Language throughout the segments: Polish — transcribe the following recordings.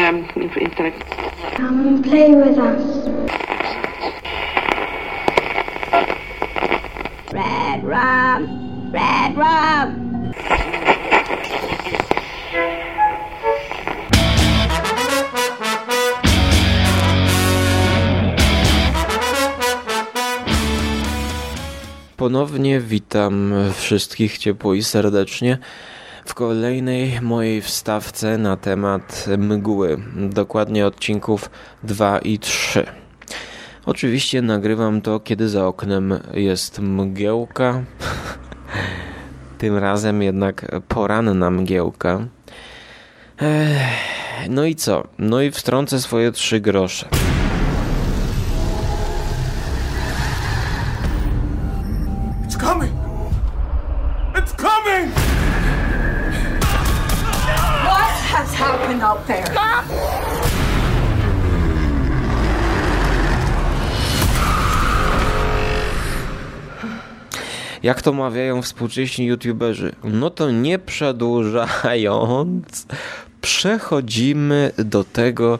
um, of Come and play with us. Red rum, red rum. Ponownie witam wszystkich ciepło i serdecznie w kolejnej mojej wstawce na temat mgły, dokładnie odcinków 2 i 3. Oczywiście nagrywam to, kiedy za oknem jest mgiełka. Tym razem jednak poranna mgiełka. No i co? No i wtrącę swoje trzy grosze. Jak to mawiają współcześni youtuberzy, no to nie przedłużając, przechodzimy do tego,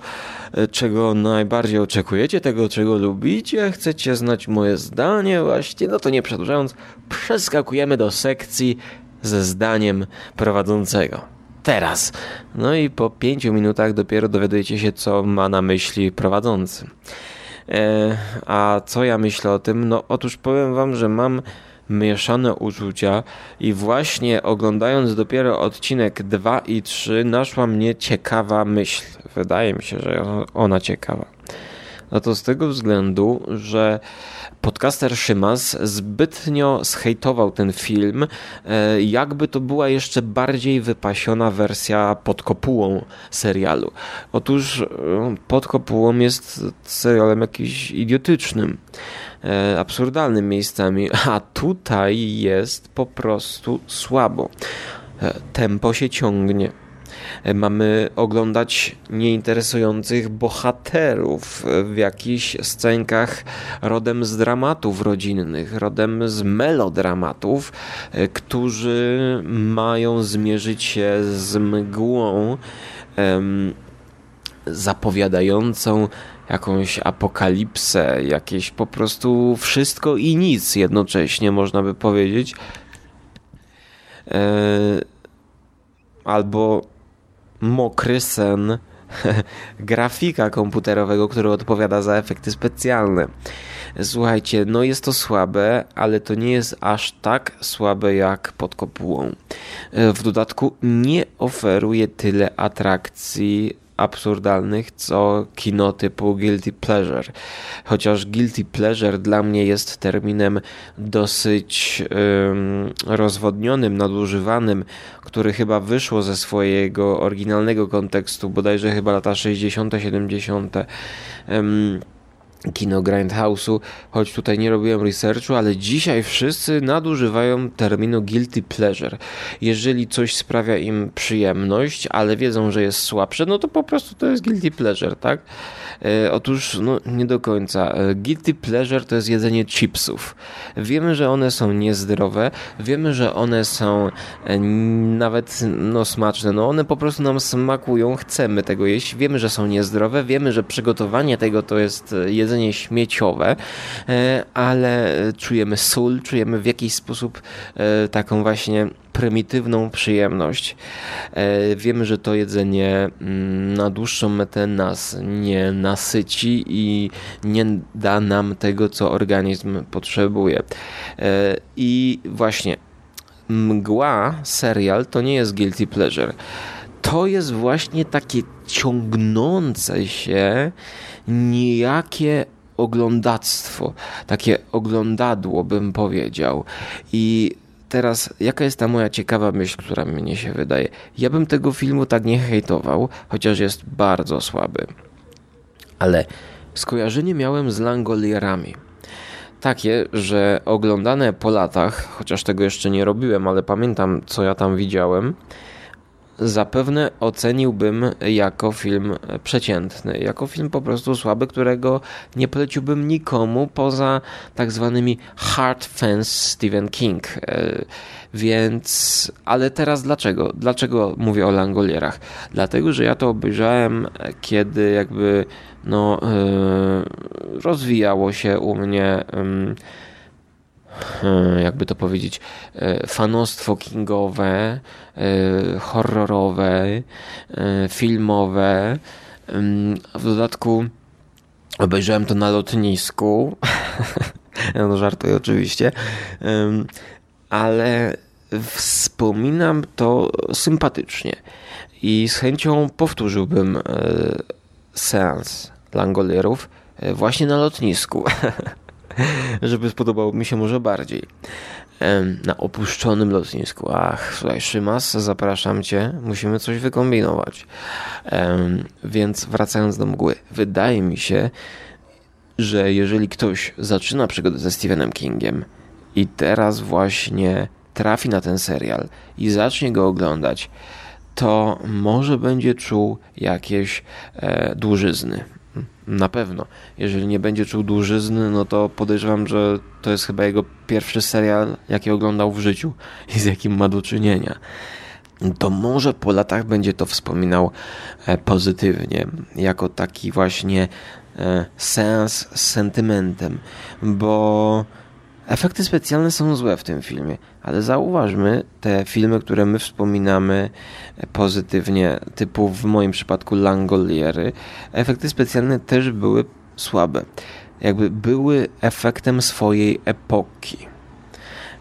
e, czego najbardziej oczekujecie, tego, czego lubicie, chcecie znać moje zdanie właśnie, no to nie przedłużając, przeskakujemy do sekcji ze zdaniem prowadzącego. Teraz. No i po pięciu minutach dopiero dowiadujecie się, co ma na myśli prowadzący. E, a co ja myślę o tym? No otóż powiem wam, że mam mieszane uczucia i właśnie oglądając dopiero odcinek 2 i 3 naszła mnie ciekawa myśl. Wydaje mi się, że ona ciekawa. No to z tego względu, że podcaster Szymas zbytnio zhejtował ten film, e, jakby to była jeszcze bardziej wypasiona wersja pod kopułą serialu. Otóż e, pod kopułą jest serialem jakiś idiotycznym, e, absurdalnym miejscami, a tutaj jest po prostu słabo. Tempo się ciągnie mamy oglądać nieinteresujących bohaterów w jakichś scenkach rodem z dramatów rodzinnych, rodem z melodramatów, którzy mają zmierzyć się z mgłą em, zapowiadającą jakąś apokalipsę, jakieś po prostu wszystko i nic jednocześnie, można by powiedzieć. E, albo mokry sen grafika komputerowego, który odpowiada za efekty specjalne. Słuchajcie, no jest to słabe, ale to nie jest aż tak słabe jak pod kopułą. W dodatku nie oferuje tyle atrakcji absurdalnych, co kino typu Guilty Pleasure. Chociaż Guilty Pleasure dla mnie jest terminem dosyć um, rozwodnionym, nadużywanym, który chyba wyszło ze swojego oryginalnego kontekstu, bodajże chyba lata 60., 70. Um, kino Grindhouse'u, choć tutaj nie robiłem researchu, ale dzisiaj wszyscy nadużywają terminu guilty pleasure. Jeżeli coś sprawia im przyjemność, ale wiedzą, że jest słabsze, no to po prostu to jest guilty pleasure, tak? E, otóż, no nie do końca. E, guilty pleasure to jest jedzenie chipsów. Wiemy, że one są niezdrowe, wiemy, że one są e, nawet no smaczne, no one po prostu nam smakują, chcemy tego jeść, wiemy, że są niezdrowe, wiemy, że przygotowanie tego to jest jedzenie jedzenie śmieciowe, e, ale czujemy sól, czujemy w jakiś sposób e, taką właśnie prymitywną przyjemność. E, wiemy, że to jedzenie mm, na dłuższą metę nas nie nasyci i nie da nam tego, co organizm potrzebuje. I właśnie Mgła, serial, to nie jest guilty pleasure. To jest właśnie takie ciągnące się niejakie oglądactwo, takie oglądadło bym powiedział. I teraz, jaka jest ta moja ciekawa myśl, która mnie się wydaje? Ja bym tego filmu tak nie hejtował, chociaż jest bardzo słaby. Ale skojarzenie miałem z Langolierami. Takie, że oglądane po latach, chociaż tego jeszcze nie robiłem, ale pamiętam, co ja tam widziałem, zapewne oceniłbym jako film przeciętny, jako film po prostu słaby, którego nie poleciłbym nikomu poza tak zwanymi hard fans Stephen King. E, więc, ale teraz dlaczego? Dlaczego mówię o Langolierach? Dlatego, że ja to obejrzałem, kiedy jakby no, yy, rozwijało się u mnie. Yy, jakby to powiedzieć, fanostwo kingowe, horrorowe, filmowe. W dodatku obejrzałem to na lotnisku. no żartuję oczywiście ale wspominam to sympatycznie i z chęcią powtórzyłbym e, seans Langolierów e, właśnie na lotnisku, żeby spodobało mi się może bardziej. Na opuszczonym lotnisku. Ach, słuchaj, Szymas, zapraszam cię, musimy coś wykombinować. Więc wracając do mgły, wydaje mi się, że jeżeli ktoś zaczyna przygodę ze Stephenem Kingiem, i teraz właśnie trafi na ten serial i zacznie go oglądać, to może będzie czuł jakieś e, dłużyzny. Na pewno. Jeżeli nie będzie czuł dłużyzny, no to podejrzewam, że to jest chyba jego pierwszy serial, jaki oglądał w życiu i z jakim ma do czynienia. To może po latach będzie to wspominał e, pozytywnie, jako taki właśnie e, sens z sentymentem, bo Efekty specjalne są złe w tym filmie, ale zauważmy te filmy, które my wspominamy pozytywnie, typu w moim przypadku Langoliery. Efekty specjalne też były słabe. Jakby były efektem swojej epoki.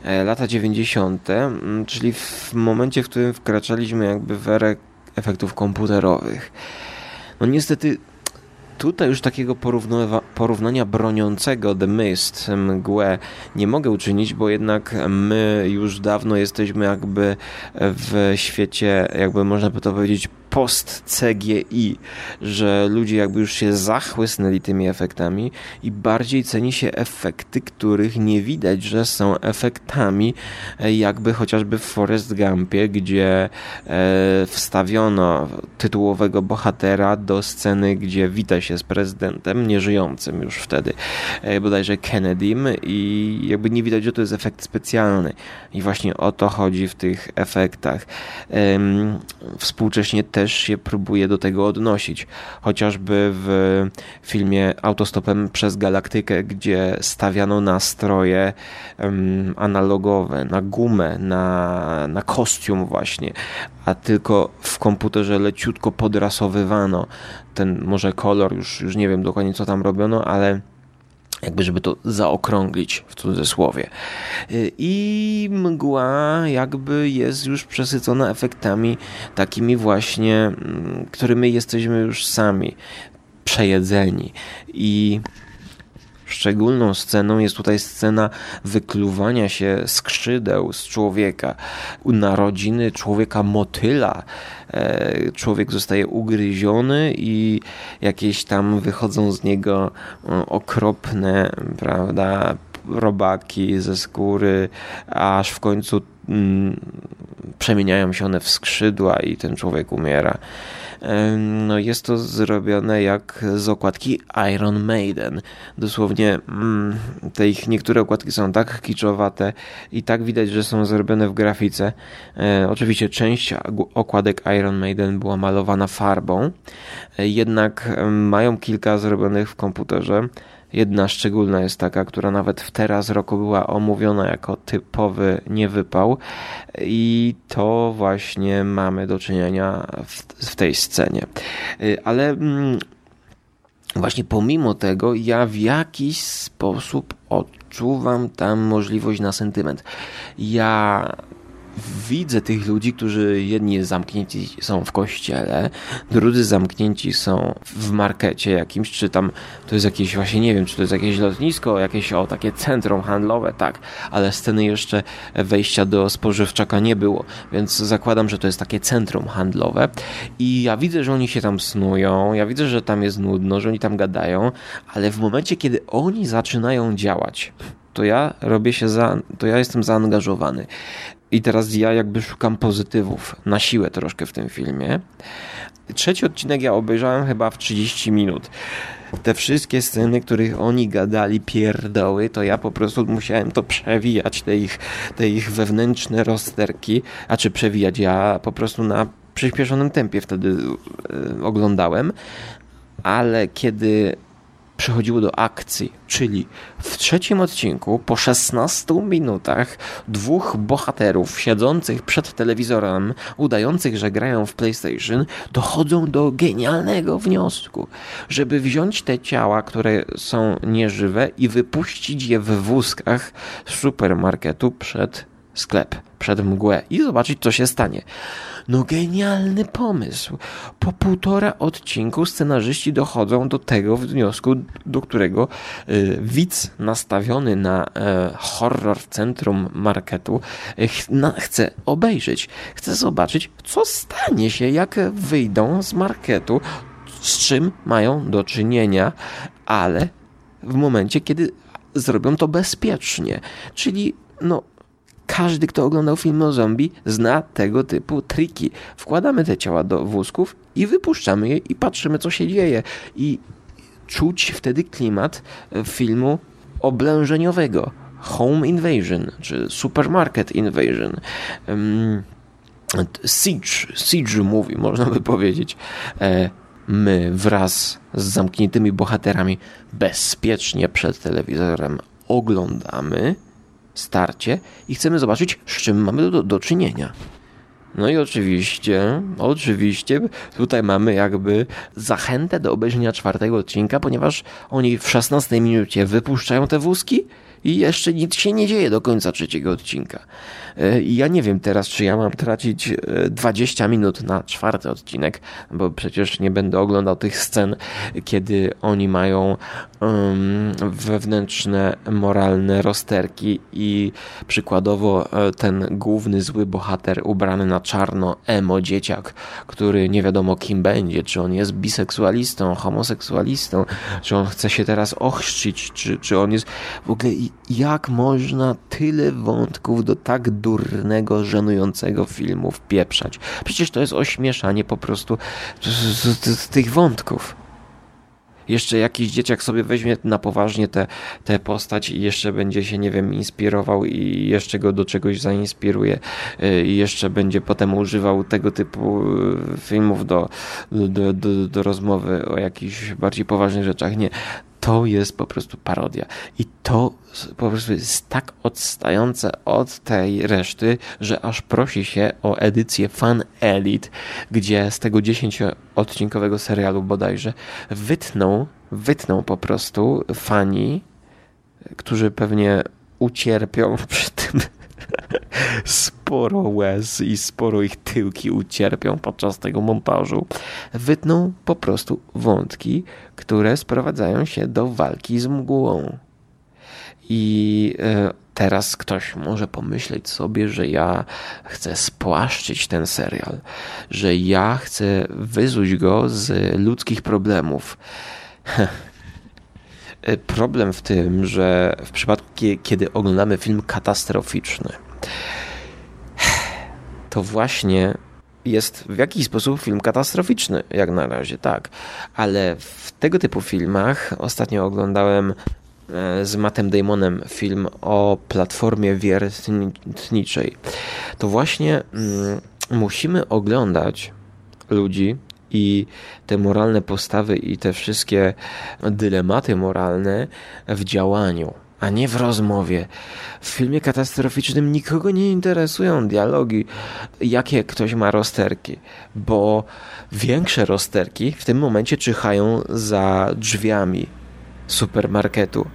E, lata 90., mm, czyli w momencie, w którym wkraczaliśmy jakby w erę efektów komputerowych. No niestety Tutaj już takiego porównania broniącego The Mist, mgłę, nie mogę uczynić, bo jednak my już dawno jesteśmy jakby w świecie, jakby można by to powiedzieć, post-CGI, że ludzie jakby już się zachłysnęli tymi efektami i bardziej ceni się efekty, których nie widać, że są efektami, jakby chociażby w Forest Gumpie, gdzie e, wstawiono tytułowego bohatera do sceny, gdzie wita się z prezydentem, nieżyjącym już wtedy, e, bodajże Kennedym i jakby nie widać, że to jest efekt specjalny i właśnie o to chodzi w tych efektach. Współcześnie też się próbuje do tego odnosić. Chociażby w filmie Autostopem przez Galaktykę, gdzie stawiano nastroje um, analogowe, na gumę, na, na kostium właśnie, a tylko w komputerze leciutko podrasowywano ten może kolor, już, już nie wiem dokładnie co tam robiono, ale jakby żeby to zaokrąglić w cudzysłowie. Y, I mgła jakby jest już przesycona efektami takimi właśnie, mm, którymi jesteśmy już sami przejedzeni. I Szczególną sceną jest tutaj scena wykluwania się skrzydeł z człowieka, narodziny człowieka motyla. E, człowiek zostaje ugryziony i jakieś tam wychodzą z niego okropne, prawda, robaki ze skóry, aż w końcu mm, przemieniają się one w skrzydła i ten człowiek umiera. No jest to zrobione jak z okładki Iron Maiden. Dosłownie mm, te ich niektóre okładki są tak kiczowate i tak widać, że są zrobione w grafice. E, oczywiście część okładek Iron Maiden była malowana farbą, e, jednak mają kilka zrobionych w komputerze. Jedna szczególna jest taka, która nawet w teraz roku była omówiona jako typowy niewypał i to właśnie mamy do czynienia w, w tej scenie. Y, ale mm, właśnie pomimo tego ja w jakiś sposób odczuwam tam możliwość na sentyment. Ja widzę tych ludzi, którzy jedni zamknięci są w kościele, drudzy zamknięci są w markecie jakimś, czy tam to jest jakieś właśnie, nie wiem, czy to jest jakieś lotnisko, jakieś o takie centrum handlowe, tak, ale sceny jeszcze wejścia do spożywczaka nie było, więc zakładam, że to jest takie centrum handlowe. I ja widzę, że oni się tam snują, ja widzę, że tam jest nudno, że oni tam gadają, ale w momencie, kiedy oni zaczynają działać, to ja robię się za, to ja jestem zaangażowany I teraz ja jakby szukam pozytywów na siłę troszkę w tym filmie. Trzeci odcinek ja obejrzałem chyba w 30 minut. Te wszystkie sceny, których oni gadali pierdoły, to ja po prostu musiałem to przewijać, te ich, te ich wewnętrzne rozterki, a czy przewijać, ja po prostu na przyspieszonym tempie wtedy e, oglądałem, ale kiedy przechodziło do akcji, czyli w trzecim odcinku po 16 minutach dwóch bohaterów siedzących przed telewizorem, udających, że grają w PlayStation, dochodzą do genialnego wniosku, żeby wziąć te ciała, które są nieżywe i wypuścić je w wózkach z supermarketu przed sklep, przed mgłę i zobaczyć, co się stanie. No genialny pomysł. Po półtora odcinku scenarzyści dochodzą do tego wniosku, do którego y, widz nastawiony na y, horror centrum marketu ch na, chce obejrzeć. Chce zobaczyć, co stanie się, jak wyjdą z marketu, z czym mają do czynienia, ale w momencie, kiedy zrobią to bezpiecznie. Czyli no, każdy, kto oglądał film o zombie, zna tego typu triki. Wkładamy te ciała do wózków i wypuszczamy je i patrzymy, co się dzieje. I czuć wtedy klimat filmu oblężeniowego. Home Invasion, czy Supermarket Invasion. Siege, siege mówi, można by powiedzieć. E, my wraz z zamkniętymi bohaterami bezpiecznie przed telewizorem oglądamy starcie i chcemy zobaczyć, z czym mamy do, do czynienia. No i oczywiście, oczywiście tutaj mamy jakby zachętę do obejrzenia czwartego odcinka, ponieważ oni w 16 minucie wypuszczają te wózki i jeszcze nic się nie dzieje do końca trzeciego odcinka. E, I ja nie wiem teraz, czy ja mam tracić 20 e, minut na czwarty odcinek, bo przecież nie będę oglądał tych scen, kiedy oni mają wewnętrzne, moralne rozterki i przykładowo e, ten główny zły bohater ubrany na czarno, emo dzieciak, który nie wiadomo kim będzie, czy on jest biseksualistą, homoseksualistą, czy on chce się teraz ochrzcić, czy, czy on jest w ogóle jak można tyle wątków do tak durnego, żenującego filmu wpieprzać? Przecież to jest ośmieszanie po prostu z, z, z tych wątków jeszcze jakiś dzieciak sobie weźmie na poważnie tę te, te postać i jeszcze będzie się, nie wiem, inspirował i jeszcze go do czegoś zainspiruje y, i jeszcze będzie potem używał tego typu y, filmów do, do, do, do rozmowy o jakichś bardziej poważnych rzeczach. Nie, to jest po prostu parodia. I to po prostu jest tak odstające od tej reszty, że aż prosi się o edycję Fan Elite, gdzie z tego 10-odcinkowego serialu bodajże wytną, wytną po prostu fani, którzy pewnie ucierpią przy tym sporo łez i sporo ich tyłki ucierpią podczas tego montażu, wytną po prostu wątki, które sprowadzają się do walki z mgłą. I e, teraz ktoś może pomyśleć sobie, że ja chcę spłaszczyć ten serial, że ja chcę wyzuć go z ludzkich problemów. E, problem w tym, że w przypadku, kiedy oglądamy film katastroficzny, to właśnie jest w jakiś sposób film katastroficzny, jak na razie, tak. Ale w tego typu filmach ostatnio oglądałem z Mattem Damonem film o platformie wiertniczej. To właśnie mm, musimy oglądać ludzi i te moralne postawy i te wszystkie dylematy moralne w działaniu a nie w rozmowie. W filmie katastroficznym nikogo nie interesują dialogi, jakie ktoś ma rozterki, bo większe rozterki w tym momencie czyhają za drzwiami supermarketu.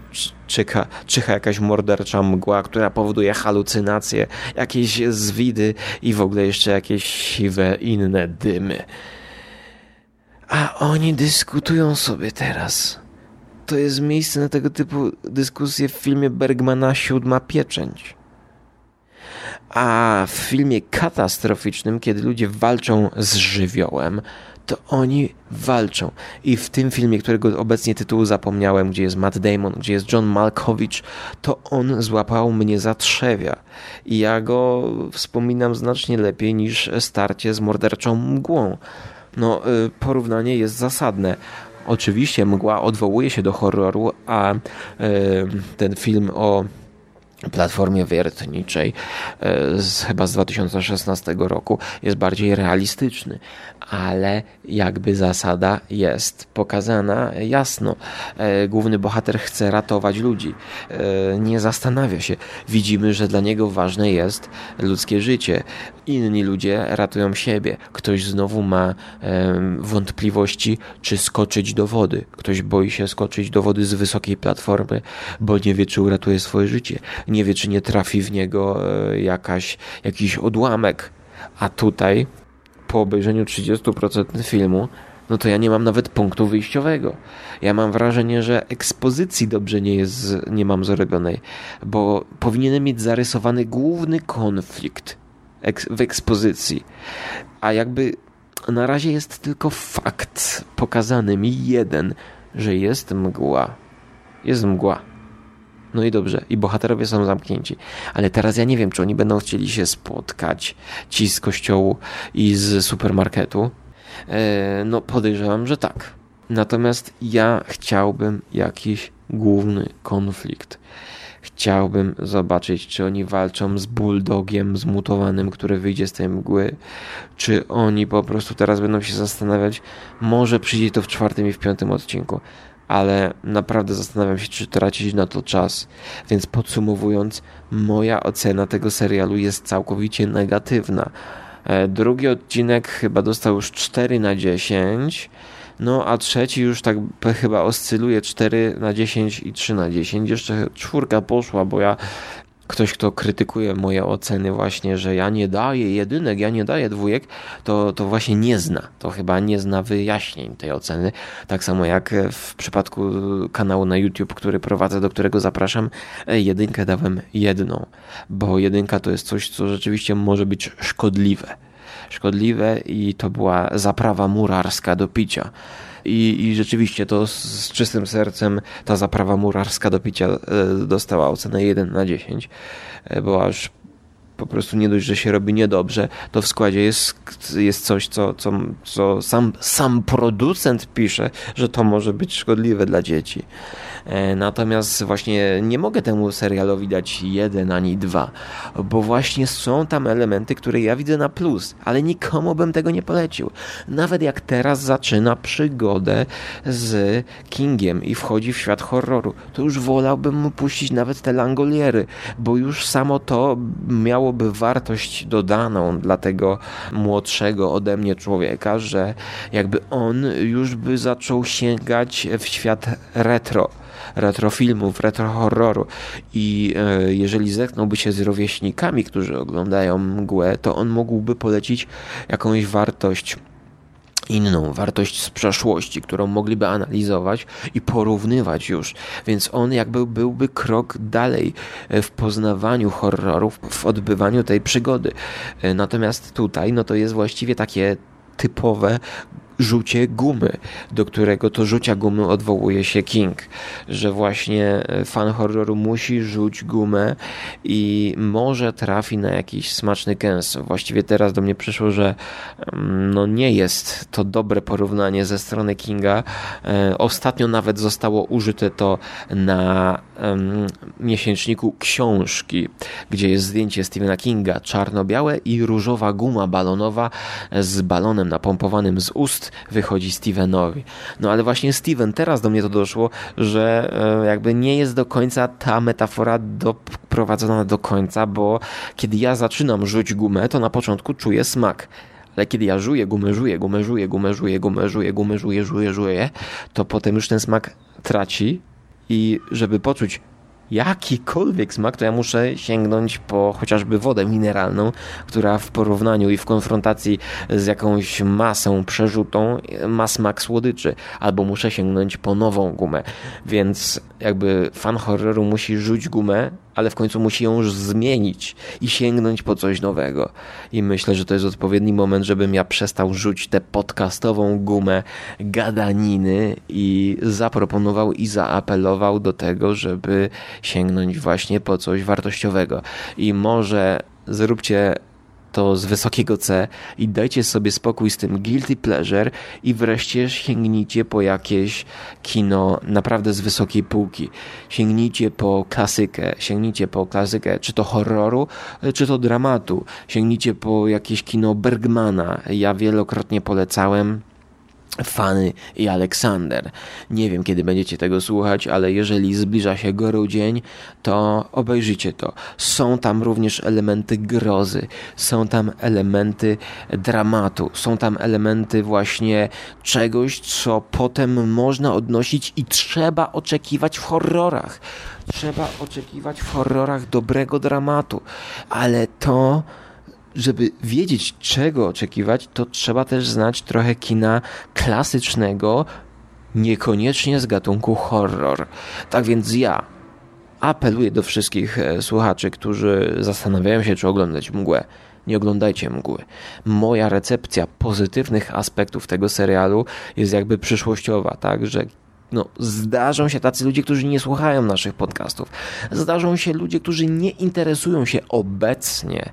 Czyha, czyha jakaś mordercza mgła, która powoduje halucynacje, jakieś zwidy i w ogóle jeszcze jakieś siwe inne dymy. A oni dyskutują sobie teraz to jest miejsce na tego typu dyskusje w filmie Bergmana Siódma Pieczęć. A w filmie katastroficznym, kiedy ludzie walczą z żywiołem, to oni walczą. I w tym filmie, którego obecnie tytułu zapomniałem, gdzie jest Matt Damon, gdzie jest John Malkovich, to on złapał mnie za trzewia. I ja go wspominam znacznie lepiej niż starcie z morderczą mgłą. No, y, porównanie jest zasadne. Oczywiście mgła odwołuje się do horroru, a y, ten film o platformie wiertniczej e, z, chyba z 2016 roku jest bardziej realistyczny, ale jakby zasada jest pokazana jasno. E, główny bohater chce ratować ludzi, e, nie zastanawia się. Widzimy, że dla niego ważne jest ludzkie życie. Inni ludzie ratują siebie. Ktoś znowu ma wątpliwości, czy skoczyć do wody. Ktoś boi się skoczyć do wody z wysokiej platformy, bo nie wie, czy uratuje swoje życie nie wie, czy nie trafi w niego e, jakaś, jakiś odłamek. A tutaj, po obejrzeniu 30% filmu, no to ja nie mam nawet punktu wyjściowego. Ja mam wrażenie, że ekspozycji dobrze nie jest, nie mam zrobionej, bo powinienem mieć zarysowany główny konflikt w ekspozycji. A jakby na razie jest tylko fakt pokazany mi jeden, że jest mgła. Jest mgła. No i dobrze, i bohaterowie są zamknięci. Ale teraz ja nie wiem, czy oni będą chcieli się spotkać, ci z kościołu i z supermarketu. E, no podejrzewam, że tak. Natomiast ja chciałbym jakiś główny konflikt. Chciałbym zobaczyć, czy oni walczą z bulldogiem zmutowanym, który wyjdzie z tej mgły, czy oni po prostu teraz będą się zastanawiać, może przyjdzie to w czwartym i w piątym odcinku ale naprawdę zastanawiam się, czy tracić na to czas. Więc podsumowując, moja ocena tego serialu jest całkowicie negatywna. E, drugi odcinek chyba dostał już 4 na 10. No, a trzeci już tak chyba oscyluje 4 na 10 i 3 na 10. Jeszcze czwórka poszła, bo ja ktoś, kto krytykuje moje oceny właśnie, że ja nie daję jedynek, ja nie daję dwójek, to, to właśnie nie zna. To chyba nie zna wyjaśnień tej oceny. Tak samo jak w przypadku kanału na YouTube, który prowadzę, do którego zapraszam, jedynkę dałem jedną, bo jedynka to jest coś, co rzeczywiście może być szkodliwe. Szkodliwe i to była zaprawa murarska do picia i, i rzeczywiście to z, czystym sercem ta zaprawa murarska do picia e, dostała ocenę 1 na 10. E, była już po prostu nie dość, że się robi niedobrze, to w składzie jest, jest coś, co, co, co sam, sam producent pisze, że to może być szkodliwe dla dzieci. E, natomiast właśnie nie mogę temu serialowi dać jeden ani dwa, bo właśnie są tam elementy, które ja widzę na plus, ale nikomu bym tego nie polecił. Nawet jak teraz zaczyna przygodę z Kingiem i wchodzi w świat horroru, to już wolałbym mu puścić nawet te langoliery, bo już samo to miałoby wartość dodaną dla tego młodszego ode mnie człowieka, że jakby on już by zaczął sięgać w świat retro retrofilmów, retrohorroru i e, jeżeli zetknąłby się z rówieśnikami, którzy oglądają mgłę, to on mógłby polecić jakąś wartość inną wartość z przeszłości, którą mogliby analizować i porównywać już. Więc on jakby byłby krok dalej e, w poznawaniu horrorów, w odbywaniu tej przygody. E, natomiast tutaj, no to jest właściwie takie typowe rzucie gumy, do którego to rzucia gumy odwołuje się King, że właśnie e, fan horroru musi rzuć gumę i może trafi na jakiś smaczny kęs. Właściwie teraz do mnie przyszło, że mm, no nie jest to dobre porównanie ze strony Kinga. E, ostatnio nawet zostało użyte to na um, miesięczniku książki, gdzie jest zdjęcie Stephena Kinga, czarno-białe i różowa guma balonowa z balonem napompowanym z ust wychodzi Stevenowi. No ale właśnie Steven, teraz do mnie to doszło, że e, jakby nie jest do końca ta metafora doprowadzona do końca, bo kiedy ja zaczynam rzuć gumę, to na początku czuję smak. Ale kiedy ja żuję gumę, żuję gumę, żuję gumę, żuję gumę, żuję gumę, żuję, żuję, żuję, to potem już ten smak traci i żeby poczuć jakikolwiek smak, to ja muszę sięgnąć po chociażby wodę mineralną, która w porównaniu i w konfrontacji z jakąś masą przerzutą ma smak słodyczy, albo muszę sięgnąć po nową gumę. Więc jakby fan horroru musi rzuć gumę ale w końcu musi ją już zmienić i sięgnąć po coś nowego. I myślę, że to jest odpowiedni moment, żebym ja przestał rzucić tę podcastową gumę gadaniny i zaproponował i zaapelował do tego, żeby sięgnąć właśnie po coś wartościowego. I może zróbcie to z wysokiego C i dajcie sobie spokój z tym guilty pleasure i wreszcie sięgnijcie po jakieś kino naprawdę z wysokiej półki. Sięgnijcie po klasykę, sięgnijcie po klasykę, czy to horroru, czy to dramatu. Sięgnijcie po jakieś kino Bergmana. Ja wielokrotnie polecałem Fany i Aleksander. Nie wiem, kiedy będziecie tego słuchać, ale jeżeli zbliża się grudzień, to obejrzyjcie to. Są tam również elementy grozy, są tam elementy dramatu, są tam elementy właśnie czegoś, co potem można odnosić i trzeba oczekiwać w horrorach. Trzeba oczekiwać w horrorach dobrego dramatu, ale to żeby wiedzieć, czego oczekiwać, to trzeba też znać trochę kina klasycznego, niekoniecznie z gatunku horror. Tak więc ja apeluję do wszystkich e, słuchaczy, którzy zastanawiają się, czy oglądać mgłę. Nie oglądajcie mgły. Moja recepcja pozytywnych aspektów tego serialu jest jakby przyszłościowa, tak, że no, zdarzą się tacy ludzie, którzy nie słuchają naszych podcastów. Zdarzą się ludzie, którzy nie interesują się obecnie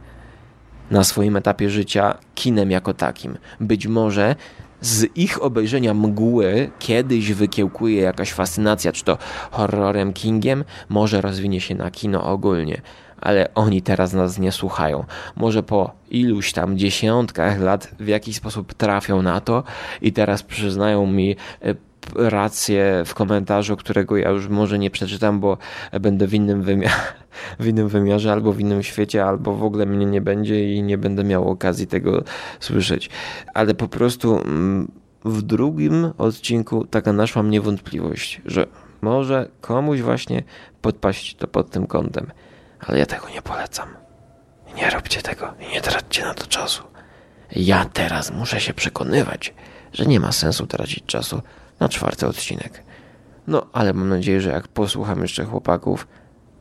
na swoim etapie życia kinem jako takim. Być może z ich obejrzenia mgły kiedyś wykiełkuje jakaś fascynacja, czy to horrorem, kingiem, może rozwinie się na kino ogólnie. Ale oni teraz nas nie słuchają. Może po iluś tam dziesiątkach lat w jakiś sposób trafią na to i teraz przyznają mi e, rację w komentarzu, którego ja już może nie przeczytam, bo będę w innym, wymiarze, w innym wymiarze, albo w innym świecie, albo w ogóle mnie nie będzie i nie będę miał okazji tego słyszeć. Ale po prostu mm, w drugim odcinku taka naszła mnie wątpliwość, że może komuś właśnie podpaść to pod tym kątem. Ale ja tego nie polecam. Nie róbcie tego i nie traćcie na to czasu. Ja teraz muszę się przekonywać, że nie ma sensu tracić czasu na czwarty odcinek. No, ale mam nadzieję, że jak posłucham jeszcze chłopaków,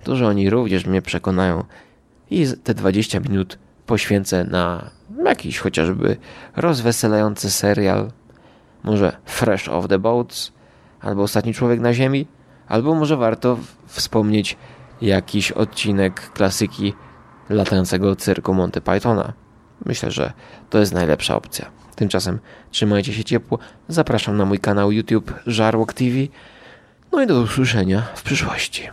to że oni również mnie przekonają i te 20 minut poświęcę na jakiś chociażby rozweselający serial, może Fresh of the Boats, albo Ostatni Człowiek na Ziemi, albo może warto wspomnieć jakiś odcinek klasyki latającego cyrku Monty Pythona. Myślę, że to jest najlepsza opcja. Tymczasem trzymajcie się ciepło. Zapraszam na mój kanał YouTube Żarłok TV. No i do usłyszenia w przyszłości.